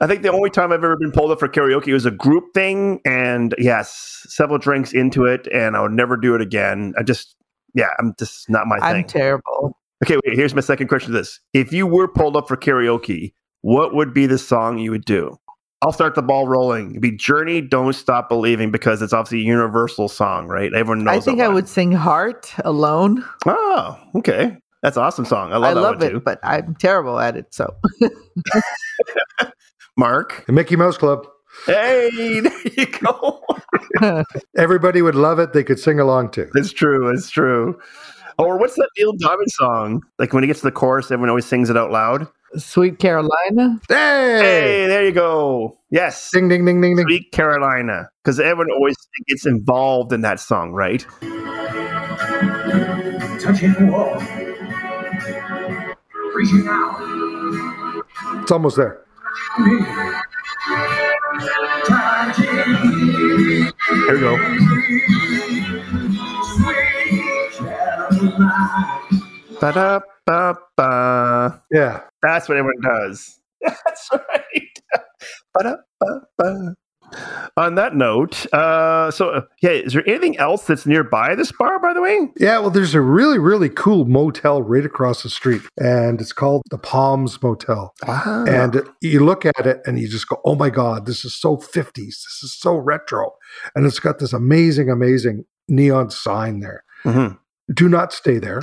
I think the only time I've ever been pulled up for karaoke was a group thing, and yes, several drinks into it, and I would never do it again. I just, yeah, I'm just not my I'm thing. terrible. Okay, wait, here's my second question to this. If you were pulled up for karaoke, what would be the song you would do? I'll start the ball rolling. It'd be Journey, Don't Stop Believing, because it's obviously a universal song, right? Everyone knows I think I would sing Heart alone. Oh, okay. That's an awesome song. I love I that love one it, too. but I'm terrible at it. So Mark. The Mickey Mouse Club. Hey, there you go. Everybody would love it. They could sing along to. it's true. It's true. Or what's that Neil Diamond song? Like when he gets to the chorus, everyone always sings it out loud. Sweet Carolina. Hey! Hey, there you go. Yes. Ding, ding, ding, ding, ding. Sweet Carolina. Because everyone always gets involved in that song, right? touching the wall. Reaching out. It's almost there. Me. Touching me. Here we go. Ba-da-ba-ba. Yeah. That's what everyone does. That's right. Ba-da-ba-ba. On that note, uh, so uh, yeah, is there anything else that's nearby this bar, by the way? Yeah, well, there's a really, really cool motel right across the street, and it's called the Palms Motel. Ah. And you look at it and you just go, oh my God, this is so 50s. This is so retro. And it's got this amazing, amazing neon sign there. Mhm. Do not stay there.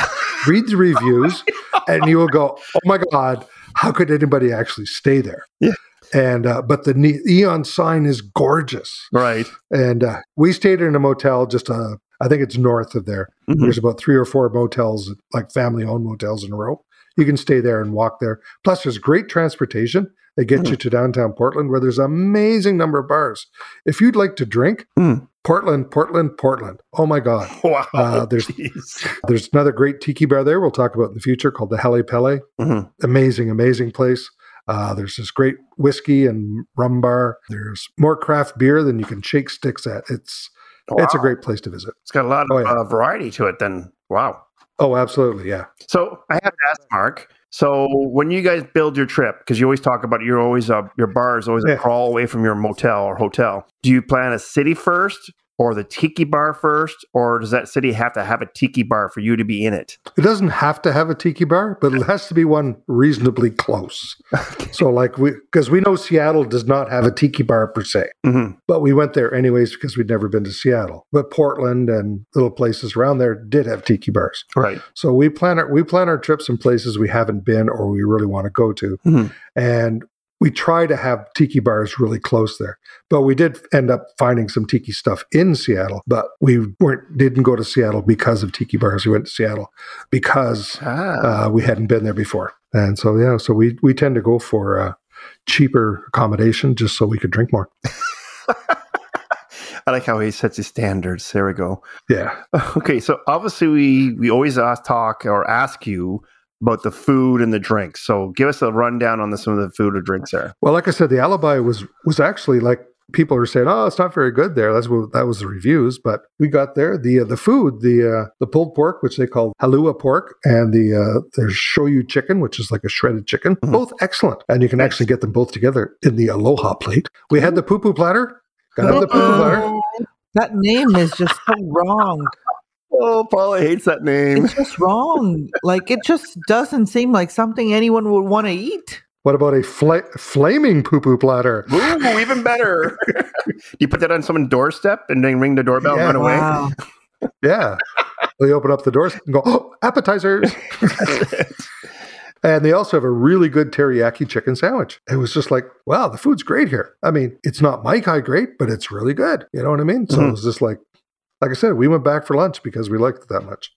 Read the reviews, and you will go, oh my God, how could anybody actually stay there? Yeah. And, uh, but the ne- neon sign is gorgeous. Right. And uh, we stayed in a motel just, uh, I think it's north of there. Mhm. There's about three or four motels, like family owned motels in a row. you can stay there and walk there. Plus, there's great transportation. They get you to downtown Portland, where there's an amazing number of bars. If you'd like to drink, Mm. Portland, Portland, Portland. Oh my God. Wow. Uh, there's-. There's another great tiki bar there we'll talk about in the future called the Hale Pele. Mhm. Amazing, amazing place. Uh, there's this great whiskey and rum bar. There's more craft beer than you can shake sticks at. It's it's a great place to visit. It's got a lot of Oh, yeah. uh, variety to it. Then wow. Oh, absolutely, yeah. So I have to ask Mark. So when you guys build your trip, because you always talk about you're always uh, your bar is always Yeah. a crawl away from your motel or hotel. Do you plan a city first, or the tiki bar first, or does that city have to have a tiki bar for you to be in it? It doesn't have to have a tiki bar, but it has to be one reasonably close. So, like we, because we know Seattle does not have a tiki bar per se, hmm but we went there anyways because we'd never been to Seattle. But Portland and little places around there did have tiki bars. Right. So we plan our we plan our trips in places we haven't been or we really want to go to, Mhm. and we try to have tiki bars really close there. But we did end up finding some tiki stuff in Seattle, but we weren't didn't go to Seattle because of tiki bars. We went to Seattle because Ah. uh, we hadn't been there before, and so yeah, so we we tend to go for uh, cheaper accommodation just so we could drink more. I like how he sets his standards. There we go. Yeah. Okay, so obviously we we always ask, talk or ask you about the food and the drinks. So give us a rundown on the, some of the food or drinks there. Well, like I said, the alibi was was actually like people are saying, "Oh, it's not very good there." That's what that was the reviews. But we got there the uh, the food, the uh, the pulled pork, which they call kalua pork, and the uh, the shoyu chicken, which is like a shredded chicken, Mhm. both excellent. And you can actually get them both together in the aloha plate. We had the poo poo platter. Got the poo poo platter. That name is just so wrong. Oh, Paula hates that name. It's just wrong. Like it just doesn't seem like something anyone would want to eat. What about a fla- flaming poo poo platter? Ooh, even better. Do you put that on someone's doorstep and then ring the doorbell Yeah. and run away? Wow. Yeah. they open up the doors and go, oh, appetizers. And they also have a really good teriyaki chicken sandwich. It was just like, wow, the food's great here. I mean, it's not Mai-Kai great, but it's really good. You know what I mean? So Mhm. it was just like, like I said, we went back for lunch because we liked it that much.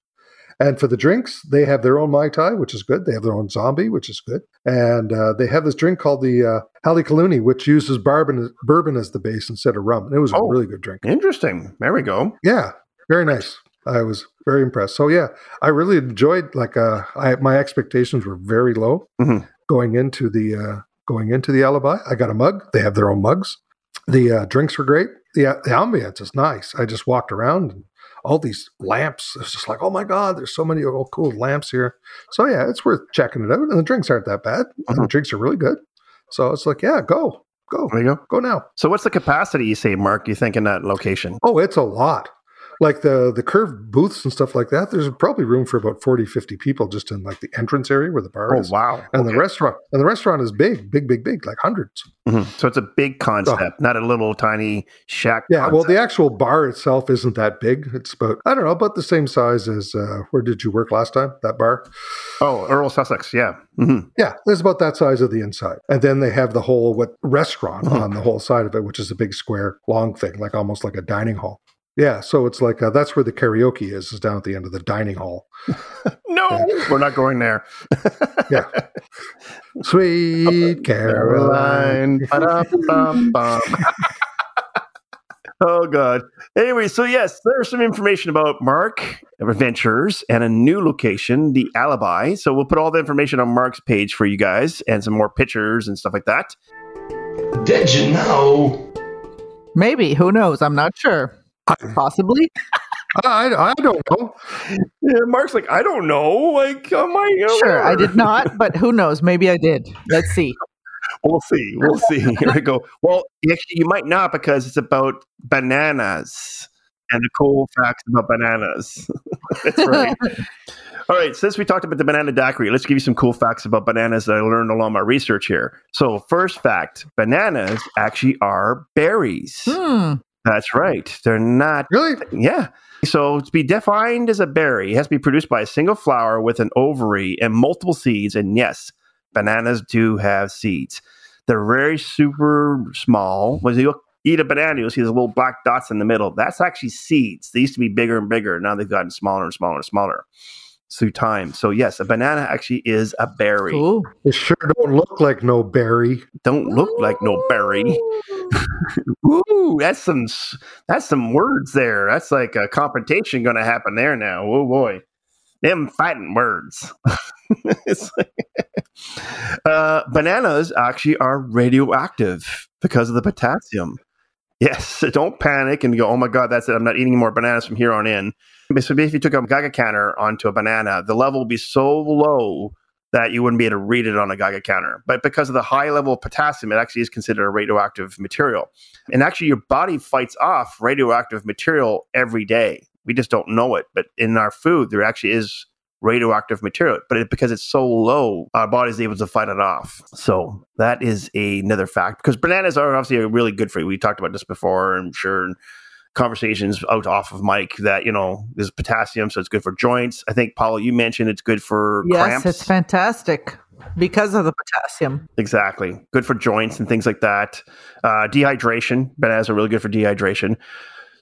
And for the drinks, they have their own Mai Tai, which is good. They have their own zombie, which is good. And uh, they have this drink called the uh, Kaluni, which uses bourbon, bourbon as the base instead of rum. And it was Oh. a really good drink. Interesting. There we go. Yeah, very nice. I was very impressed. So yeah, I really enjoyed. Like, uh, I, my expectations were very low Mhm. going into the uh, going into the alibi. I got a mug. They have their own mugs. The uh, drinks were great. The, uh, the ambience is nice. I just walked around and all these lamps. It's just like, oh my god, there's so many oh, cool lamps here. So yeah, it's worth checking it out. And the drinks aren't that bad. And the drinks are really good. So it's like, yeah, go, go, There you go. go now. So what's the capacity you say, Mark, you think in that location? Oh, it's a lot. Like the the curved booths and stuff like that, there's probably room for about 40, 50 people just in like the entrance area where the bar Oh, is. wow. And Okay. the restaurant and the restaurant is big, big, big, big, like hundreds. Mhm. So it's a big concept, not a little tiny shack. Yeah. Well, the actual bar itself isn't that big. It's about I don't know, about the same size as uh, where did you work last time? That bar. oh, Earl Sussex. Yeah. hmm Yeah, it's about that size of the inside. And then they have the whole what restaurant Mhm. on the whole side of it, which is a big square long thing, like almost like a dining hall. Yeah, so it's like uh, that's where the karaoke is, is down at the end of the dining hall. No, we're not going there. Yeah. Sweet Caroline. Ba-da-bum-bum. oh God. Anyway, so yes, there's some information about Mark Adventures and a new location, the Alibi. So we'll put all the information on Mark's page for you guys and some more pictures and stuff like that. Did you know? Maybe. Who knows? I'm not sure. Possibly. I, I don't know. Yeah, Mark's like, I don't know. Like, am I? you Sure. I did not, but who knows? Maybe I did. Let's see. We'll see. We'll see. Here we go. Well, actually, you might not because it's about bananas and the cool facts about bananas. That's right. All right. Since we talked about the banana daiquiri, let's give you some cool facts about bananas that I learned along my research here. So, first fact bananas actually are berries. Hmm. That's right. They're not Really? yeah. So to be defined as a berry, it has to be produced by a single flower with an ovary and multiple seeds. And yes, bananas do have seeds. They're very super small. When you eat a banana, you'll see those little black dots in the middle. That's actually seeds. They used to be bigger and bigger. Now they've gotten smaller and smaller and smaller. through time. So yes, a banana actually is a berry. Cool. It sure don't look like no berry. Don't look like no berry. Ooh, that's some that's some words there. That's like a confrontation going to happen there now. Oh boy, them fighting words. Like- uh, bananas actually are radioactive because of the potassium. Yes, so don't panic and go, oh my God, that's it. I'm not eating more bananas from here on in. So if you took a Geiger counter onto a banana, the level would be so low that you wouldn't be able to read it on a Geiger counter. But because of the high level of potassium, it actually is considered a radioactive material. And actually, your body fights off radioactive material every day. We just don't know it. But in our food, there actually is radioactive material. But it, because it's so low, our body's able to fight it off. So that is another fact. Because bananas are obviously really good for you. We talked about this before, I'm sure. Conversations out off of Mike that you know there's potassium, so it's good for joints. I think Paul, you mentioned it's good for Yes, cramps. it's fantastic because of the potassium. Exactly. Good for joints and things like that. Uh, dehydration. Bananas are really good for dehydration.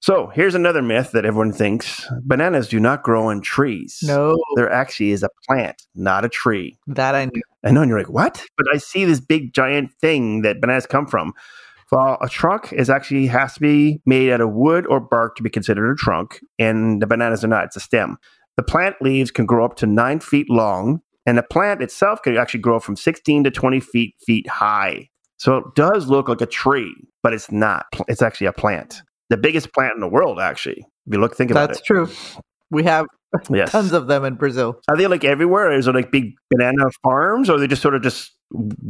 So here's another myth that everyone thinks bananas do not grow on trees. No, There actually is a plant, not a tree. that I knew. I know, and you're like, what? But I see this big giant thing that bananas come from. Well, a trunk is actually has to be made out of wood or bark to be considered a trunk, and the bananas are not. It's a stem. The plant leaves can grow up to nine feet long, and the plant itself can actually grow from 16 to 20 feet feet high. So it does look like a tree, but it's not. It's actually a plant. The biggest plant in the world, actually. If you look, think about it. That's true. We have. Yes. tons of them in Brazil. Are they like everywhere? Is it like big banana farms, or are they just sort of just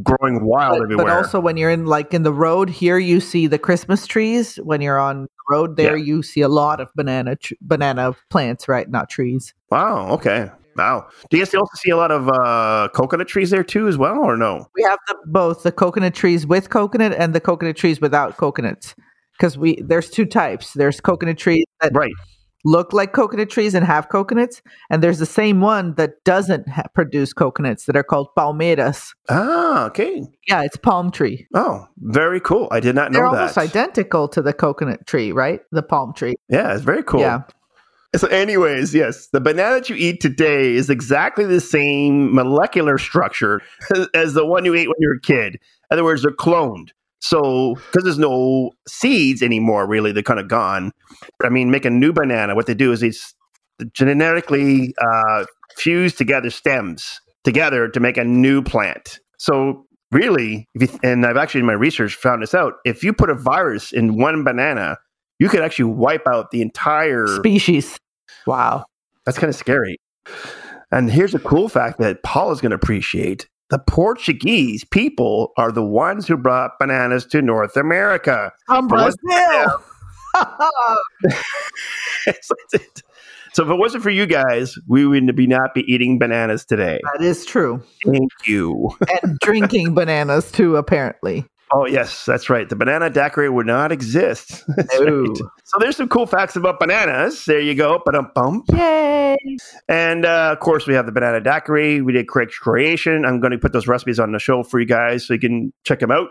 growing wild But, everywhere? but also when you're in like in the road here, you see the Christmas trees. When you're on the road there, Yeah. you see a lot of banana tr- banana plants, right? Not trees. Wow. Okay. Wow. Do you guys also see a lot of uh, coconut trees there too, as well, or no? We have the, both the coconut trees with coconut and the coconut trees without coconuts. Because we there's two types. There's coconut trees that Right. Look like coconut trees and have coconuts, and there's the same one that doesn't ha- produce coconuts that are called palmeiras. Ah. Okay. Yeah, it's palm tree. Oh, very cool. I did not know They're that. almost identical to the coconut tree, right? The palm tree. Yeah, it's very cool. Yeah. So, anyways, yes, the banana that you eat today is exactly the same molecular structure as the one you ate when you were a kid. In other words, they're cloned. So, because there's no seeds anymore, really, they're kind of gone. I mean, make a new banana. What they do is they genetically uh, fuse together stems together to make a new plant. So, really, if you, and I've actually in my research found this out. If you put a virus in one banana, you could actually wipe out the entire Species. Wow. that's kind of scary. And here's a cool fact that Paul is going to appreciate. The Portuguese people are the ones who brought bananas to North America. From Brazil. So. So if it wasn't for you guys, we would be not be eating bananas today. that is true. Thank you. And drinking bananas too, apparently. Oh yes, that's right. The banana daiquiri would not exist. No. right. So there's some cool facts about bananas. There you go. Ba-dum bum. Yay. And uh, of course, we have the banana daiquiri. We did Craig's creation. I'm going to put those recipes on the show for you guys so you can check them out.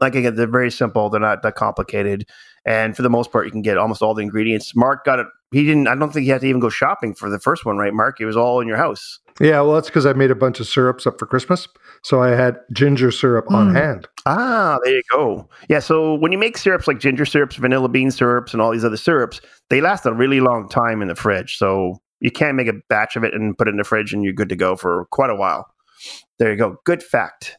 Like again, they're very simple. They're not that complicated, and for the most part, you can get almost all the ingredients. Mark got it. He didn't. I don't think he had to even go shopping for the first one, right? Mark, it was all in your house. Yeah, well, that's because I made a bunch of syrups up for Christmas. So I had ginger syrup on Mm. hand. Ah, there you go. Yeah. So when you make syrups like ginger syrups, vanilla bean syrups, and all these other syrups, they last a really long time in the fridge. So you can make a batch of it and put it in the fridge, and you're good to go for quite a while. There you go. Good fact.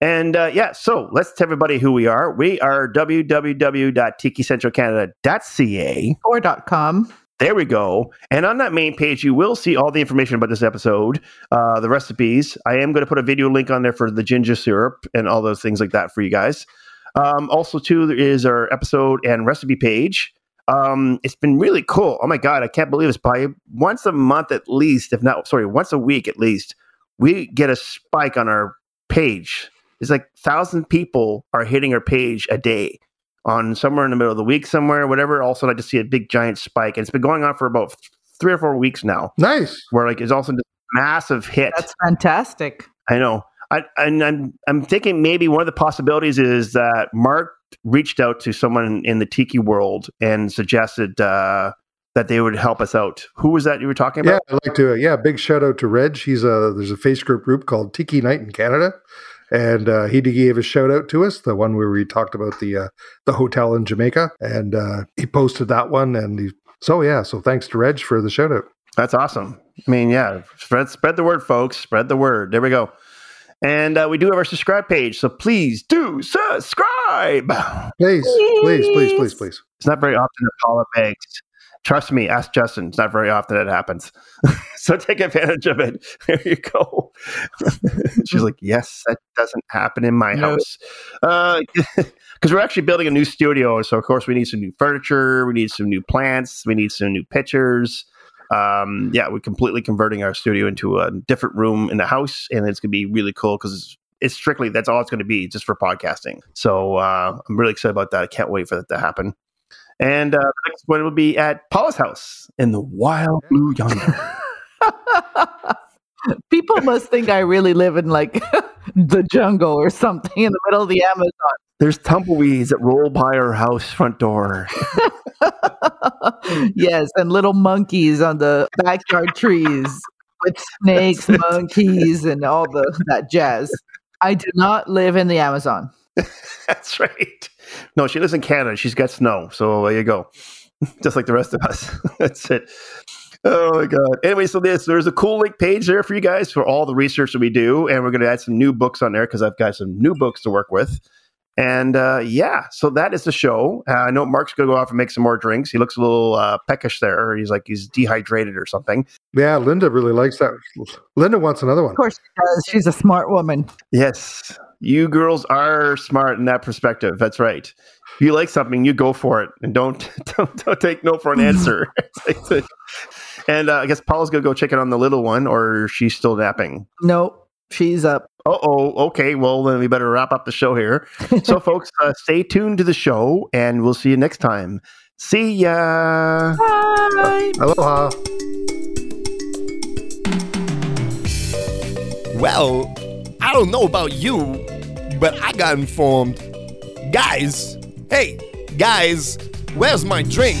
And uh, yeah, so let's tell everybody who we are. We are www.tikicentralcanada.ca. Or dot com. There we go. And on that main page, you will see all the information about this episode, uh, the recipes. I am going to put a video link on there for the ginger syrup and all those things like that for you guys. Um, also, too, there is our episode and recipe page. Um, it's been really cool. Oh my god, I can't believe it's by once a month at least, if not sorry, once a week at least, we get a spike on our page. It's like thousand people are hitting our page a day on somewhere in the middle of the week, somewhere, whatever. Also, I just see a big giant spike, and it's been going on for about three or four weeks now. Nice. Where like it's also just massive hit. That's fantastic. I know. I, and I'm I'm thinking maybe one of the possibilities is that Mark reached out to someone in the tiki world and suggested uh, that they would help us out. Who was that you were talking about? Yeah. I'd like to. Yeah, big shout out to Reg. He's a there's a Facebook group called Tiki Night in Canada, and uh, he gave a shout out to us, the one where we talked about the uh, the hotel in Jamaica, and uh, he posted that one, and he, so yeah, so thanks to Reg for the shout out. That's awesome. I mean, yeah, spread spread the word, folks. Spread the word. There we go. And uh, we do have our subscribe page, so please do subscribe. Please, please, please, please, please. It's not very often that Paula begs. Trust me, ask Justin. It's not very often that happens. so take advantage of it. There you go. She's like, yes, that doesn't happen in my No. house. Because we're actually building a new studio. So, of course, we need some new furniture. We need some new plants. We need some new pictures. Um, yeah, we're completely converting our studio into a different room in the house. And it's going to be really cool because it's strictly, that's all it's going to be just for podcasting. So uh, I'm really excited about that. I can't wait for that to happen. And uh, the next one will be at Paula's house in the wild blue yonder. People must think I really live in like the jungle or something in the middle of the Amazon. There's tumbleweeds that roll by our house front door. yes, and little monkeys on the backyard trees with snakes, monkeys, and all the that jazz. I do not live in the Amazon. That's right. No, she lives in Canada. She's got snow. So there you go. Just like the rest of us. That's it. Oh my god. Anyway, so this there's a cool link page there for you guys for all the research that we do, and we're going to add some new books on there because I've got some new books to work with. And uh, yeah, so that is the show. Uh, I know Mark's going to go off and make some more drinks. He looks a little uh, peckish there. He's like he's dehydrated or something. Yeah, Linda really likes that. Linda wants another one. Of course she does. She's a smart woman. Yes, you girls are smart in that perspective. That's right. If you like something, you go for it, and don't don't, don't take no for an answer. and uh, I guess Paula's gonna go check in on the little one, or she's still napping. Nope, she's up. Oh, oh, okay. Well, then we better wrap up the show here. So, folks, uh, stay tuned to the show, and we'll see you next time. See ya. Bye. Aloha. Well, I don't know about you, but I got informed. Guys, hey, guys, where's my drink?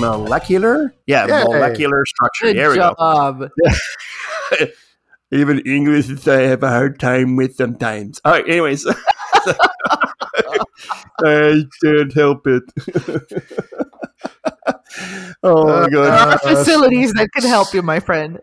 Molecular? Yeah, Yay. molecular structure. Good there we go. Even English I have a hard time with sometimes. All right, anyways. I can't help it. oh my god. There are facilities that can help you, my friend.